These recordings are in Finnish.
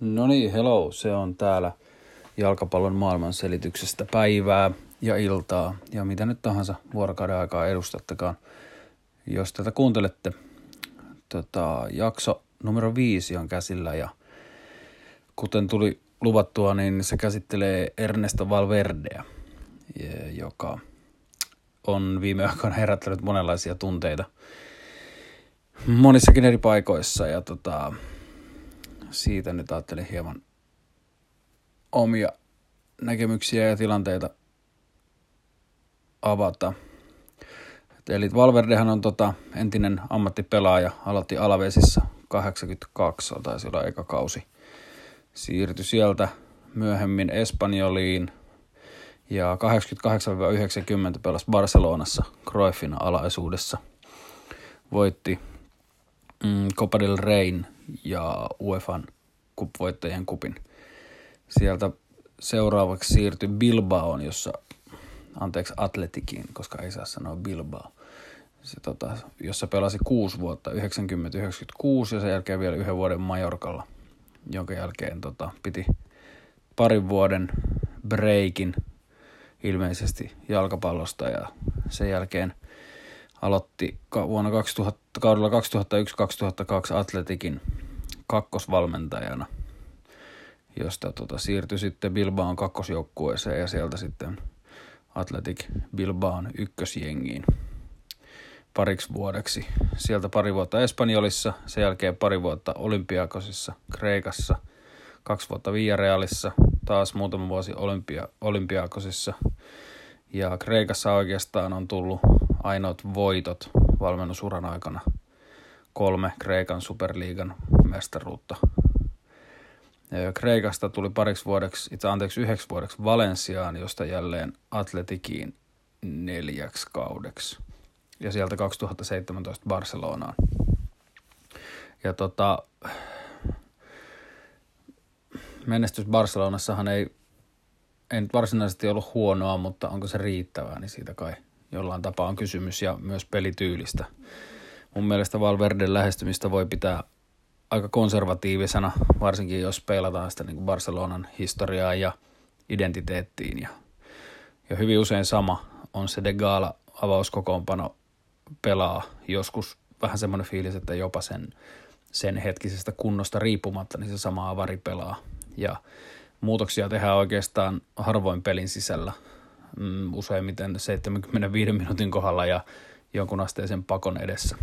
No niin, hello, se on täällä jalkapallon maailman selityksestä päivää ja iltaa ja mitä nyt tahansa vuorokauden aikaa edustattekaan. Jos tätä kuuntelette, tota, jakso numero viisi on käsillä ja kuten tuli luvattua, niin se käsittelee Ernesto Valverdeä, joka on viime aikoina herättänyt monenlaisia tunteita monissakin eri paikoissa ja tota, siitä nyt ajattelin hieman omia näkemyksiä ja tilanteita avata. Eli Valverdehan on tota, entinen ammattipelaaja, aloitti Alavesissa 82, taisi olla eka kausi. Siirtyi sieltä myöhemmin Espanjoliin ja 88-90 pelasi Barcelonassa Cruyffin alaisuudessa. Voitti mm, Copa del Rein ja UEFan kupvoittajien kupin. Sieltä seuraavaksi siirtyi Bilbaoon, jossa, anteeksi Atletikin, koska ei saa sanoa Bilbao, se, tota, jossa pelasi kuusi vuotta, 90-96 ja sen jälkeen vielä yhden vuoden Majorkalla, jonka jälkeen tota, piti parin vuoden breikin ilmeisesti jalkapallosta ja sen jälkeen aloitti vuonna 2000, kaudella 2001-2002 Atletikin kakkosvalmentajana, josta tota, siirtyi sitten Bilbaon kakkosjoukkueeseen ja sieltä sitten Atletic Bilbaon ykkösjengiin pariksi vuodeksi. Sieltä pari vuotta Espanjolissa, sen jälkeen pari vuotta Olympiakosissa, Kreikassa, kaksi vuotta Villarealissa, taas muutama vuosi Olympia, Olympiakosissa. Ja Kreikassa oikeastaan on tullut ainoat voitot valmennusuran aikana. Kolme Kreikan superliigan mestaruutta. Ja Kreikasta tuli pariksi vuodeksi, itse anteeksi yhdeksi vuodeksi Valensiaan, josta jälleen Atletikiin neljäksi kaudeksi. Ja sieltä 2017 Barcelonaan. Ja tota, menestys Barcelonassahan ei, ei nyt varsinaisesti ollut huonoa, mutta onko se riittävää, niin siitä kai jollain tapaa on kysymys ja myös pelityylistä. Mun mielestä Valverden lähestymistä voi pitää aika konservatiivisena, varsinkin jos peilataan sitä niin kuin Barcelonan historiaa ja identiteettiin. Ja, ja hyvin usein sama on se De Gala avauskokoonpano pelaa joskus vähän semmoinen fiilis, että jopa sen, sen hetkisestä kunnosta riippumatta, niin se sama avari pelaa. Ja muutoksia tehdään oikeastaan harvoin pelin sisällä, mm, useimmiten 75 minuutin kohdalla ja jonkun asteisen pakon edessä.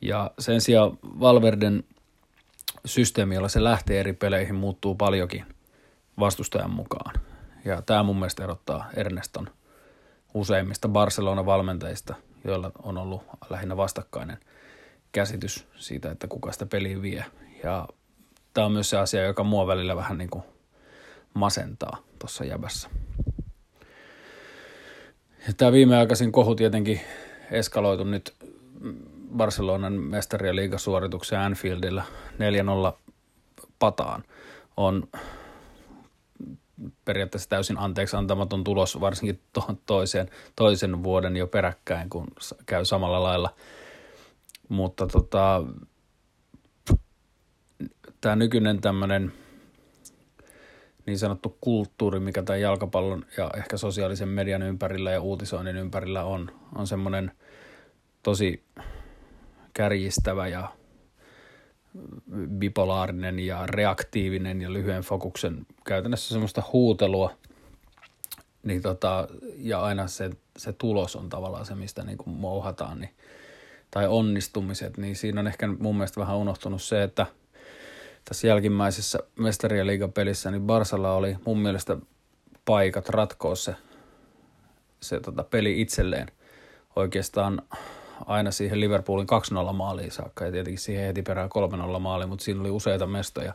Ja sen sijaan Valverden systeemi, jolla se lähtee eri peleihin, muuttuu paljonkin vastustajan mukaan. Ja tämä mun mielestä erottaa Erneston useimmista Barcelona-valmentajista, joilla on ollut lähinnä vastakkainen käsitys siitä, että kuka sitä peliä vie. Ja tämä on myös se asia, joka mua välillä vähän niin kuin masentaa tuossa jäbässä. Ja tämä viimeaikaisin kohu tietenkin eskaloitu nyt Barcelonan mestari- ja liigasuorituksen Anfieldillä 4-0 pataan on periaatteessa täysin anteeksi antamaton tulos, varsinkin tuohon toiseen, toisen vuoden jo peräkkäin, kun käy samalla lailla. Mutta tota, tämä nykyinen tämmöinen niin sanottu kulttuuri, mikä tämän jalkapallon ja ehkä sosiaalisen median ympärillä ja uutisoinnin ympärillä on, on semmoinen tosi kärjistävä ja bipolaarinen ja reaktiivinen ja lyhyen fokuksen käytännössä semmoista huutelua, niin tota, ja aina se, se tulos on tavallaan se, mistä niin kuin mouhataan, niin, tai onnistumiset, niin siinä on ehkä mun mielestä vähän unohtunut se, että tässä jälkimmäisessä mestari- ja liigapelissä, niin Barsalla oli mun mielestä paikat ratkoa se, se tota, peli itselleen oikeastaan aina siihen Liverpoolin 2-0 maaliin saakka ja tietenkin siihen heti perään 3-0 maaliin, mutta siinä oli useita mestoja.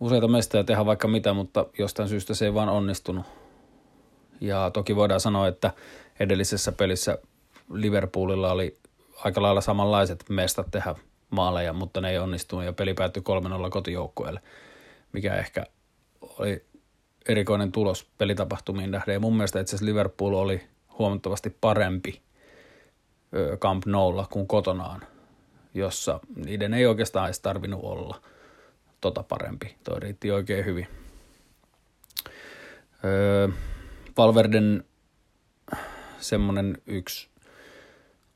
Useita mestoja tehdä vaikka mitä, mutta jostain syystä se ei vaan onnistunut. Ja toki voidaan sanoa, että edellisessä pelissä Liverpoolilla oli aika lailla samanlaiset mestat tehdä maaleja, mutta ne ei onnistunut ja peli päättyi 3-0 kotijoukkueelle, mikä ehkä oli erikoinen tulos pelitapahtumiin nähden. Ja mun mielestä itse asiassa Liverpool oli huomattavasti parempi Camp Noulla kuin kotonaan, jossa niiden ei oikeastaan edes tarvinnut olla. tota parempi. Toi riitti oikein hyvin. Öö, Valverden semmoinen yksi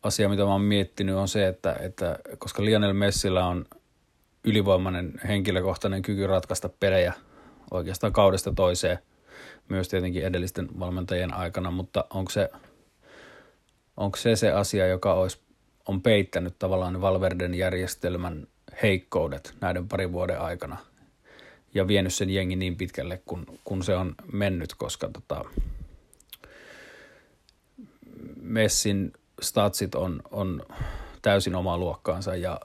asia, mitä mä oon miettinyt, on se, että, että koska Lionel Messillä on ylivoimainen henkilökohtainen kyky ratkaista pelejä oikeastaan kaudesta toiseen, myös tietenkin edellisten valmentajien aikana, mutta onko se, onko se se asia, joka olisi, on peittänyt tavallaan Valverden järjestelmän heikkoudet näiden parin vuoden aikana ja vienyt sen jengi niin pitkälle, kun, kun se on mennyt, koska tota, Messin statsit on, on täysin omaa luokkaansa ja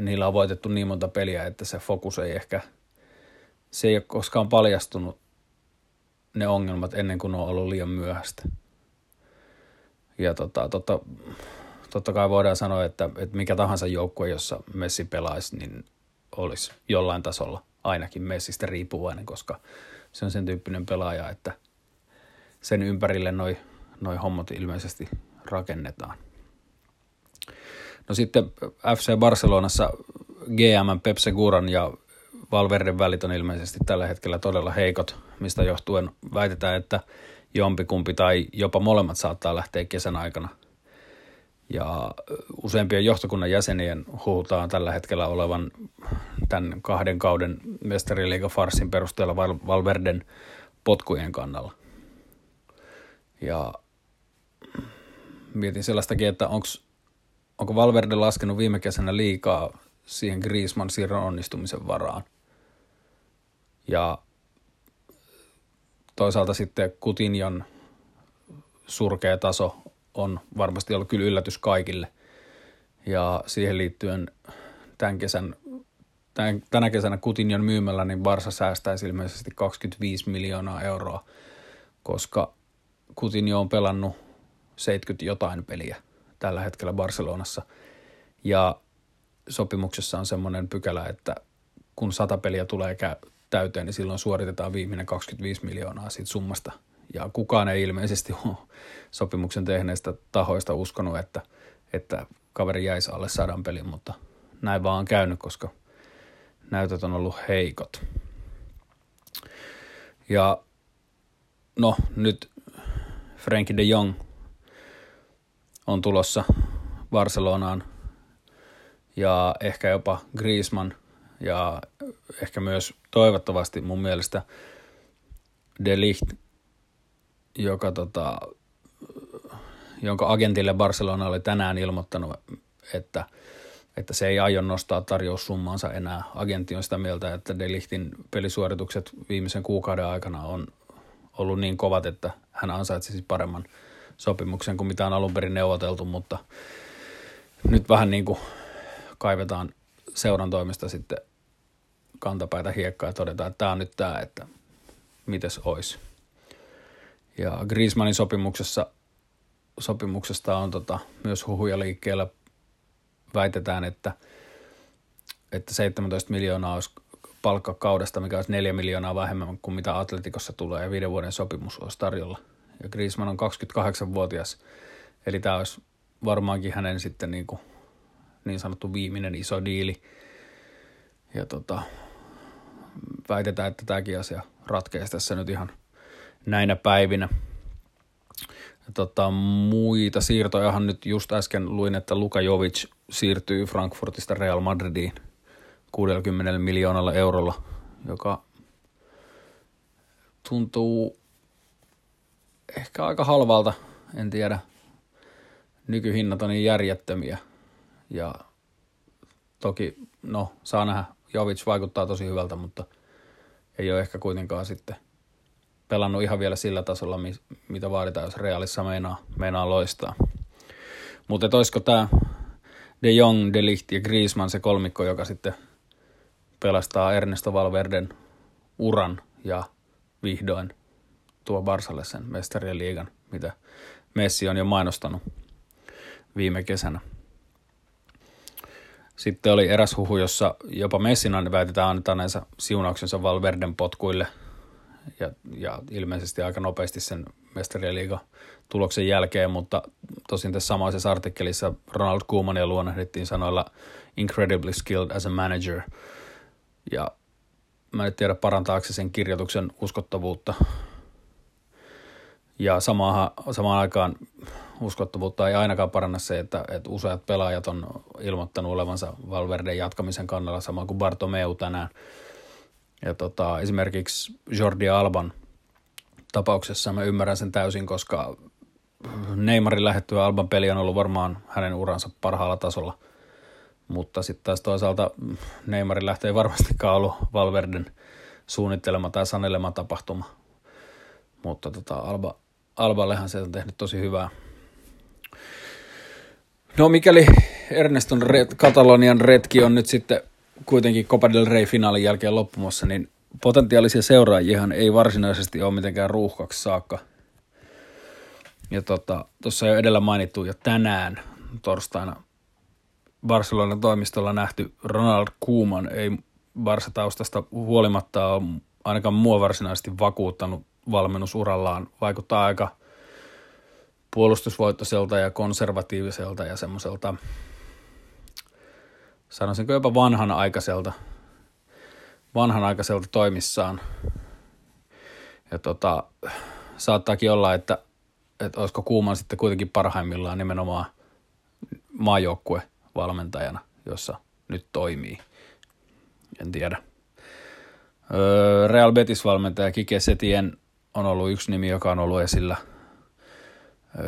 niillä on voitettu niin monta peliä, että se fokus ei ehkä, se ei ole koskaan paljastunut ne ongelmat ennen kuin ne on ollut liian myöhäistä. Ja tota, tota, totta kai voidaan sanoa, että, että mikä tahansa joukkue, jossa Messi pelaisi, niin olisi jollain tasolla ainakin Messistä riippuvainen, koska se on sen tyyppinen pelaaja, että sen ympärille noi, noi hommat ilmeisesti rakennetaan. No sitten FC Barcelonassa GM Pep Seguran ja Valverden välit on ilmeisesti tällä hetkellä todella heikot, mistä johtuen väitetään, että jompikumpi tai jopa molemmat saattaa lähteä kesän aikana. Ja useampien johtokunnan jäsenien huhutaan tällä hetkellä olevan tämän kahden kauden mestariliiga farsin perusteella Valverden potkujen kannalla. Ja mietin sellaistakin, että onks, onko Valverde laskenut viime kesänä liikaa siihen Griezmann siirron onnistumisen varaan. Ja toisaalta sitten Kutinjon surkea taso on varmasti ollut kyllä yllätys kaikille. Ja siihen liittyen tämän kesän, tämän, tänä kesänä Kutinjon myymällä, niin Barsa säästäisi ilmeisesti 25 miljoonaa euroa, koska Kutinjo on pelannut 70 jotain peliä tällä hetkellä Barcelonassa. Ja sopimuksessa on semmoinen pykälä, että kun sata peliä tulee täyteen, niin silloin suoritetaan viimeinen 25 miljoonaa siitä summasta. Ja kukaan ei ilmeisesti ole sopimuksen tehneistä tahoista uskonut, että, että kaveri jäisi alle sadan pelin, mutta näin vaan on käynyt, koska näytöt on ollut heikot. Ja no nyt Frankie de Jong on tulossa Barcelonaan ja ehkä jopa Griezmann ja ehkä myös toivottavasti mun mielestä De Ligt, joka tota, jonka agentille Barcelona oli tänään ilmoittanut, että, että se ei aio nostaa tarjoussummansa enää. Agentti on sitä mieltä, että De Lichtin pelisuoritukset viimeisen kuukauden aikana on ollut niin kovat, että hän ansaitsisi paremman – sopimuksen kuin mitä on alun perin neuvoteltu, mutta nyt vähän niin kuin kaivetaan seuran toimesta sitten kantapäitä hiekkaa ja todetaan, että tämä on nyt tämä, että mites olisi. Ja Griezmannin sopimuksessa, sopimuksesta on tota, myös huhuja liikkeellä. Väitetään, että, että 17 miljoonaa olisi palkkakaudesta, mikä olisi 4 miljoonaa vähemmän kuin mitä Atletikossa tulee ja viiden vuoden sopimus olisi tarjolla – ja Griezmann on 28-vuotias, eli tämä olisi varmaankin hänen sitten niin, kuin niin sanottu viimeinen iso diili. Ja tota, väitetään, että tämäkin asia ratkeisi tässä nyt ihan näinä päivinä. Tota, muita siirtojahan nyt just äsken luin, että Luka Jovic siirtyy Frankfurtista Real Madridiin 60 miljoonalla eurolla, joka tuntuu ehkä aika halvalta, en tiedä. Nykyhinnat on niin järjettömiä. Ja toki, no, saa nähdä. Jovic vaikuttaa tosi hyvältä, mutta ei ole ehkä kuitenkaan sitten pelannut ihan vielä sillä tasolla, mitä vaaditaan, jos Realissa meinaa, meinaa loistaa. Mutta olisiko tämä De Jong, De Ligt ja Griezmann se kolmikko, joka sitten pelastaa Ernesto Valverden uran ja vihdoin tuo Barsalle sen mestarien liigan, mitä Messi on jo mainostanut viime kesänä. Sitten oli eräs huhu, jossa jopa Messin väitetään antaneensa siunauksensa Valverden potkuille ja, ja ilmeisesti aika nopeasti sen mestarien liiga tuloksen jälkeen, mutta tosin tässä samaisessa artikkelissa Ronald Koemania luonnehdittiin sanoilla incredibly skilled as a manager. Ja mä en tiedä parantaako se sen kirjoituksen uskottavuutta. Ja samaan, samaan aikaan uskottavuutta ei ainakaan paranna se, että, että useat pelaajat on ilmoittanut olevansa Valverden jatkamisen kannalla, sama kuin Bartomeu tänään. Ja tota, esimerkiksi Jordi Alban tapauksessa mä ymmärrän sen täysin, koska Neymarin lähettyä Alban peli on ollut varmaan hänen uransa parhaalla tasolla. Mutta sitten taas toisaalta Neymarin lähtö ei varmastikaan ollut Valverden suunnittelema tai sanelema tapahtuma. Mutta tota, Alba, Alballehan se on tehnyt tosi hyvää. No mikäli Erneston ret, Katalonian retki on nyt sitten kuitenkin Copa del Rey finaalin jälkeen loppumassa, niin potentiaalisia seuraajihan ei varsinaisesti ole mitenkään ruuhkaksi saakka. Ja tuossa tota, jo edellä mainittu jo tänään torstaina Barcelonan toimistolla nähty Ronald Koeman ei Barsa-taustasta huolimatta ole ainakaan mua varsinaisesti vakuuttanut valmennusurallaan. Vaikuttaa aika puolustusvoittoiselta ja konservatiiviselta ja semmoiselta, sanoisinko jopa vanhanaikaiselta, vanhanaikaiselta toimissaan. Ja tota, saattaakin olla, että, että olisiko Kuuman sitten kuitenkin parhaimmillaan nimenomaan maajoukkue valmentajana, jossa nyt toimii. En tiedä. Real Betis-valmentaja Kike Setien on ollut yksi nimi, joka on ollut esillä.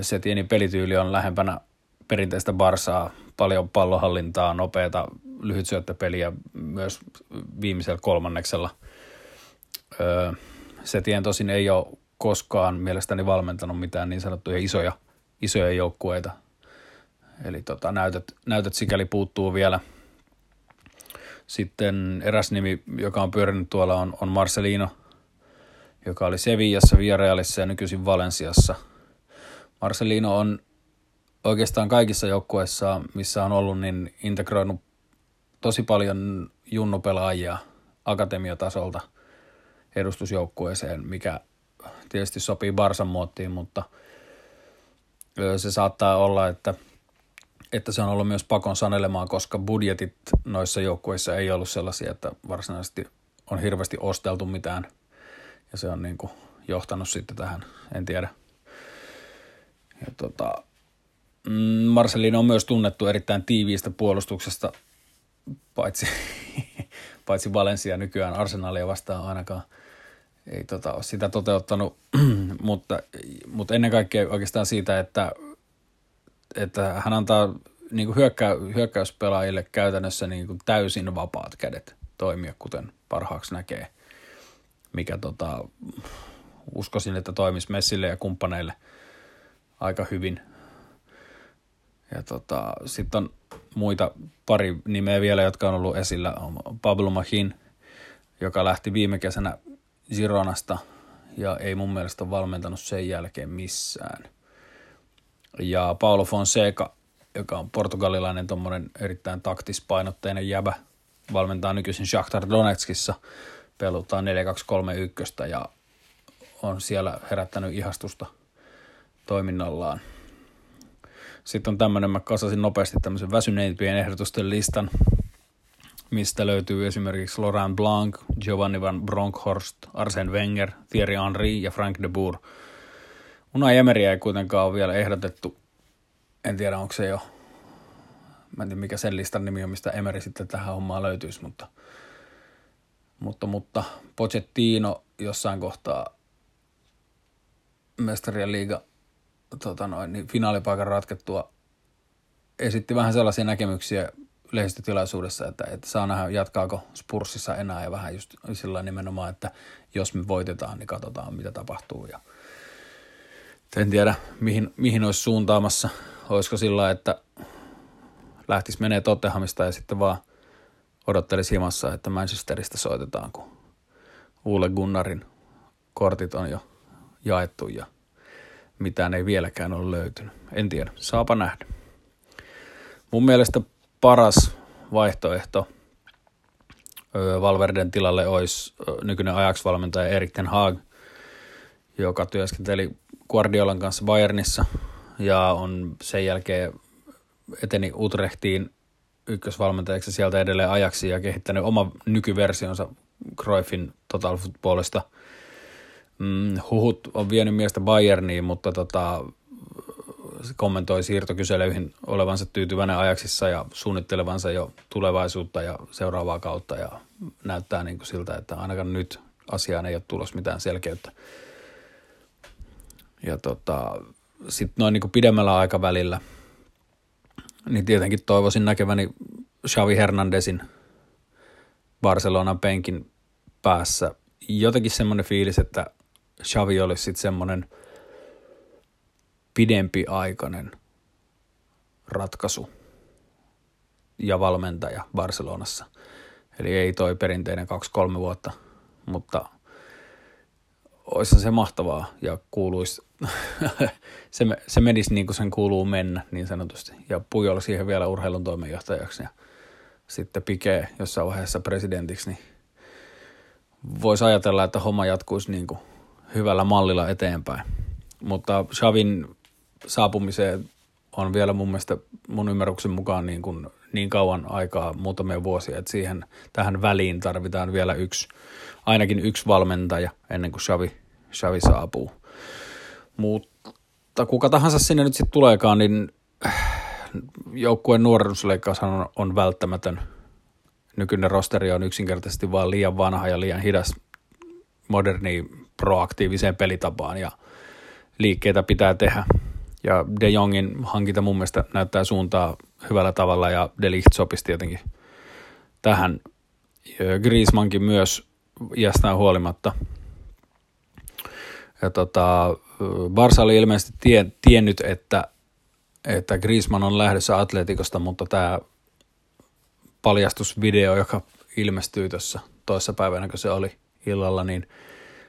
Setienin pelityyli on lähempänä perinteistä Barsaa, paljon pallohallintaa, nopeata, lyhytsyöttöpeliä myös viimeisellä kolmanneksella. Setien tosin ei ole koskaan mielestäni valmentanut mitään niin sanottuja isoja, isoja joukkueita. Eli tota, näytöt, näytöt sikäli puuttuu vielä. Sitten eräs nimi, joka on pyörinyt tuolla, on, on Marcelino, joka oli Sevillassa, Villarealissa ja nykyisin Valensiassa. Marcelino on oikeastaan kaikissa joukkueissa, missä on ollut, niin integroinut tosi paljon junnupelaajia akatemiatasolta edustusjoukkueeseen, mikä tietysti sopii Barsan muottiin, mutta se saattaa olla, että, että se on ollut myös pakon sanelemaan, koska budjetit noissa joukkueissa ei ollut sellaisia, että varsinaisesti on hirveästi osteltu mitään ja se on niin kuin johtanut sitten tähän, en tiedä. Ja tota, mm, Marcelino on myös tunnettu erittäin tiiviistä puolustuksesta, paitsi, paitsi Valencia nykyään Arsenalia vastaan ainakaan ei tota, ole sitä toteuttanut, mutta, mutta ennen kaikkea oikeastaan siitä, että, että hän antaa niin kuin hyökkä, hyökkäyspelaajille käytännössä niin kuin täysin vapaat kädet toimia, kuten parhaaksi näkee, mikä tota, uskoisin, että toimisi Messille ja kumppaneille aika hyvin. Ja tota, sitten on muita pari nimeä vielä, jotka on ollut esillä. On Pablo Machin, joka lähti viime kesänä Gironasta ja ei mun mielestä ole valmentanut sen jälkeen missään. Ja Paulo Fonseca, joka on portugalilainen tuommoinen erittäin taktispainotteinen jäbä, valmentaa nykyisin Shakhtar Donetskissa, pelutaan 4231 ja on siellä herättänyt ihastusta toiminnallaan. Sitten on tämmöinen, mä kasasin nopeasti tämmöisen väsyneimpien ehdotusten listan, mistä löytyy esimerkiksi Laurent Blanc, Giovanni van Bronckhorst, Arsène Wenger, Thierry Henry ja Frank de Boer. Unai Emeryä ei kuitenkaan ole vielä ehdotettu. En tiedä, onko se jo, mä en tiedä mikä sen listan nimi on, mistä Emery sitten tähän hommaan löytyisi, mutta, mutta, mutta Pochettino jossain kohtaa mestarien liiga tota noin, niin finaalipaikan ratkettua esitti vähän sellaisia näkemyksiä lehdistötilaisuudessa, että, että saa nähdä jatkaako Spurssissa enää ja vähän just sillä nimenomaan, että jos me voitetaan, niin katsotaan mitä tapahtuu ja en tiedä mihin, mihin olisi suuntaamassa. Olisiko sillä että lähtisi menee Tottenhamista ja sitten vaan odottelisi himassa, että Manchesterista soitetaan, kun Uule Gunnarin kortit on jo jaettu ja mitään ei vieläkään ole löytynyt. En tiedä, saapa nähdä. Mun mielestä paras vaihtoehto Valverden tilalle olisi nykyinen Ajax-valmentaja Erik Ten Haag, joka työskenteli Guardiolan kanssa Bayernissa ja on sen jälkeen eteni Utrechtiin ykkösvalmentajaksi sieltä edelleen ajaksi ja kehittänyt oma nykyversionsa Cruyffin Total Footballista. Mm, huhut on vienyt miestä Bayerniin, mutta tota, kommentoi siirtokyselyihin olevansa tyytyväinen ajaksissa ja suunnittelevansa jo tulevaisuutta ja seuraavaa kautta ja näyttää niin kuin siltä, että ainakaan nyt asiaan ei ole tulossa mitään selkeyttä. Ja tota, sitten noin niin kuin pidemmällä aikavälillä, niin tietenkin toivoisin näkeväni Xavi Hernandezin Barcelonan penkin päässä. Jotenkin semmoinen fiilis, että Xavi olisi sitten semmoinen pidempiaikainen ratkaisu ja valmentaja Barcelonassa. Eli ei toi perinteinen 2-3 vuotta, mutta olisi se mahtavaa ja kuuluisi, se, se menisi niin kuin sen kuuluu mennä niin sanotusti. Ja Pujol siihen vielä urheilun toimenjohtajaksi ja sitten Pike jossain vaiheessa presidentiksi, niin voisi ajatella, että homma jatkuisi niin kuin hyvällä mallilla eteenpäin. Mutta Xavin saapumiseen on vielä mun mielestä mun ymmärryksen mukaan niin, kuin niin kauan aikaa, muutamia vuosia, että siihen tähän väliin tarvitaan vielä yksi, ainakin yksi valmentaja ennen kuin Xavi, Xavi saapuu. Mutta kuka tahansa sinne nyt sitten tuleekaan, niin joukkueen nuoruusleikkaus on, on välttämätön. Nykyinen rosteri on yksinkertaisesti vaan liian vanha ja liian hidas moderni proaktiiviseen pelitapaan ja liikkeitä pitää tehdä. Ja De Jongin hankinta mun mielestä näyttää suuntaa hyvällä tavalla ja De Ligt sopisi tietenkin tähän. Griezmannkin myös iästään huolimatta. Ja tota, Barsa oli ilmeisesti tie, tiennyt, että, että Griezmann on lähdössä Atletikosta, mutta tämä paljastusvideo, joka ilmestyi tuossa toissa päivänä, kun se oli illalla, niin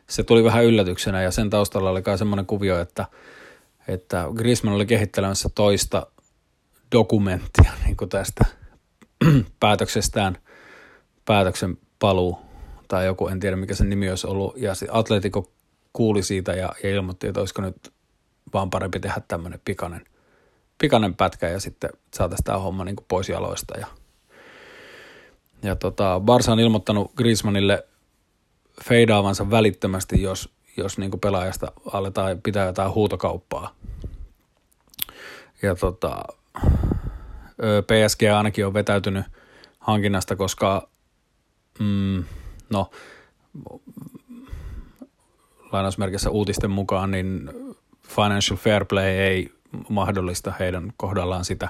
se tuli vähän yllätyksenä ja sen taustalla oli kai semmoinen kuvio, että – että Griezmann oli kehittelemässä toista dokumenttia niin kuin tästä päätöksestään, päätöksen paluu tai joku, en tiedä mikä sen nimi olisi ollut, ja Atletico kuuli siitä ja, ja ilmoitti, että olisiko nyt vaan parempi tehdä tämmöinen pikainen, pikainen pätkä ja sitten saataisiin tämä homma niin kuin pois jaloista. Ja, ja tota, Barsa on ilmoittanut Griezmannille feidaavansa välittömästi, jos jos niin kuin pelaajasta aletaan pitää jotain huutokauppaa. Ja tota, PSG ainakin on vetäytynyt hankinnasta, koska mm, no, lainausmerkissä uutisten mukaan, niin financial fair play ei mahdollista heidän kohdallaan sitä.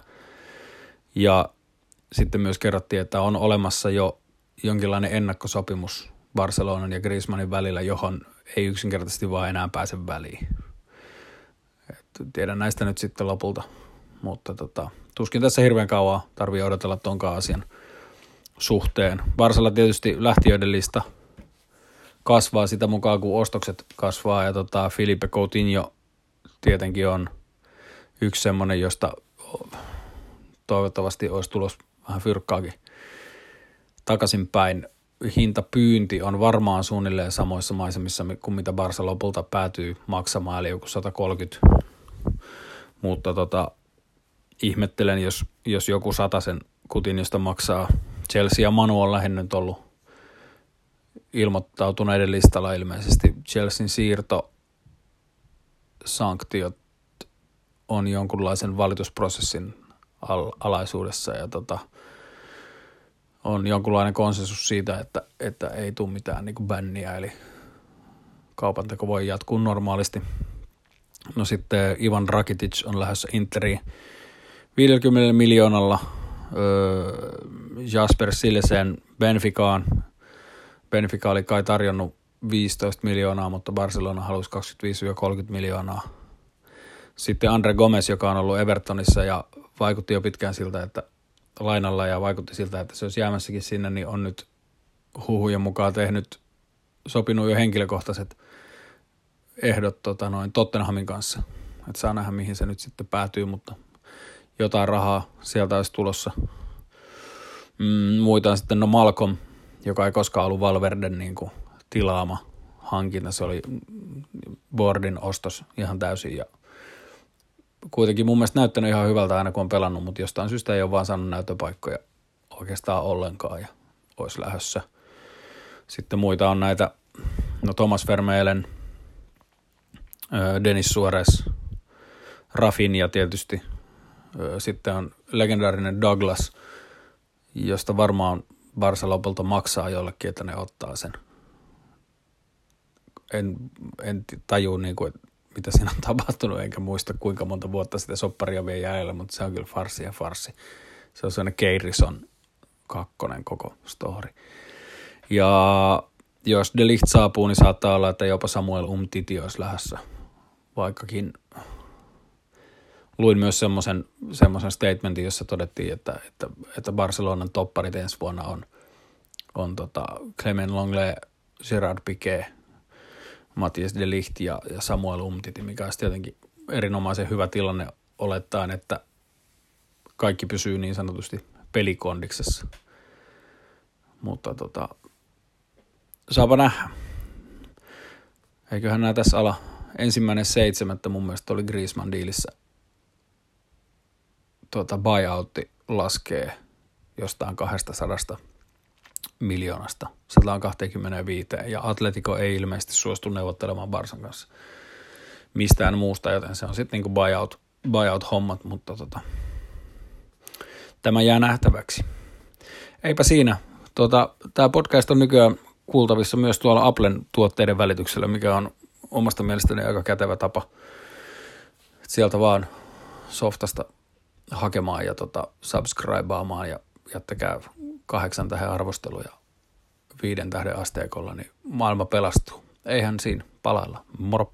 Ja sitten myös kerrottiin, että on olemassa jo jonkinlainen ennakkosopimus Barcelonan ja Griezmannin välillä, johon ei yksinkertaisesti vaan enää pääse väliin. Et tiedän näistä nyt sitten lopulta, mutta tota, tuskin tässä hirveän kauan tarvii odotella tonkaan asian suhteen. Varsalla tietysti lähtiöiden lista kasvaa sitä mukaan, kun ostokset kasvaa ja tota, Filipe Coutinho tietenkin on yksi semmoinen, josta toivottavasti olisi tulos vähän fyrkkaakin takaisinpäin hintapyynti on varmaan suunnilleen samoissa maisemissa kuin mitä Barsa lopulta päätyy maksamaan, eli joku 130. Mutta tota, ihmettelen, jos, jos joku sen Kutinjosta maksaa. Chelsea ja Manu on lähinnä nyt ollut ilmoittautuneiden listalla ilmeisesti. Chelsean siirto sanktiot on jonkunlaisen valitusprosessin al- alaisuudessa ja tota, on jonkunlainen konsensus siitä, että, että ei tule mitään niin bänniä, eli kaupanteko voi jatkuu normaalisti. No sitten Ivan Rakitic on lähdössä Interiin 50 miljoonalla, öö, Jasper Silesen Benficaan. Benfica oli kai tarjonnut 15 miljoonaa, mutta Barcelona halusi 25-30 miljoonaa. Sitten Andre Gomez, joka on ollut Evertonissa ja vaikutti jo pitkään siltä, että lainalla ja vaikutti siltä, että se olisi jäämässäkin sinne, niin on nyt huhujen mukaan tehnyt, sopinut jo henkilökohtaiset ehdot tota, noin Tottenhamin kanssa. Että saa nähdä, mihin se nyt sitten päätyy, mutta jotain rahaa sieltä olisi tulossa. Mm, muita on sitten no Malcolm, joka ei koskaan ollut Valverden niin kuin, tilaama hankinta. Se oli Bordin ostos ihan täysin ja kuitenkin mun mielestä näyttänyt ihan hyvältä aina kun on pelannut, mutta jostain syystä ei ole vaan saanut näyttöpaikkoja oikeastaan ollenkaan ja olisi lähdössä. Sitten muita on näitä, no Thomas Vermeulen, Dennis Suarez, Rafinha tietysti. Sitten on legendaarinen Douglas, josta varmaan Barsa lopulta maksaa jollekin, että ne ottaa sen. En, en taju, niin kuin, mitä siinä on tapahtunut, enkä muista kuinka monta vuotta sitä sopparia vielä jäljellä, mutta se on kyllä farsi ja farsi. Se on sellainen Keirison kakkonen koko story. Ja jos Delicht saapuu, niin saattaa olla, että jopa Samuel Umtiti olisi lähdössä. Vaikkakin luin myös semmoisen, semmoisen statementin, jossa todettiin, että, että, että Barcelonan topparit ensi vuonna on, on tota Clement Longley, Gerard Piquet, Matthias de Ligt ja, ja Samuel Umtiti, mikä olisi tietenkin erinomaisen hyvä tilanne olettaen, että kaikki pysyy niin sanotusti pelikondiksessa. Mutta tota, saapa nähdä. Eiköhän nämä tässä ala ensimmäinen seitsemättä mun mielestä oli Griezmann diilissä tuota buyoutti laskee jostain 200 miljoonasta 125 ja Atletico ei ilmeisesti suostu neuvottelemaan Barsan kanssa mistään muusta, joten se on sitten niinku buyout, buyout-hommat, mutta tota, tämä jää nähtäväksi. Eipä siinä. Tota, Tämä podcast on nykyään kuultavissa myös tuolla Applen tuotteiden välityksellä, mikä on omasta mielestäni aika kätevä tapa. sieltä vaan softasta hakemaan ja tota, subscribeaamaan ja jättäkää kahdeksan tähden arvosteluja viiden tähden asteikolla, niin maailma pelastuu. Eihän siinä palailla. Moro!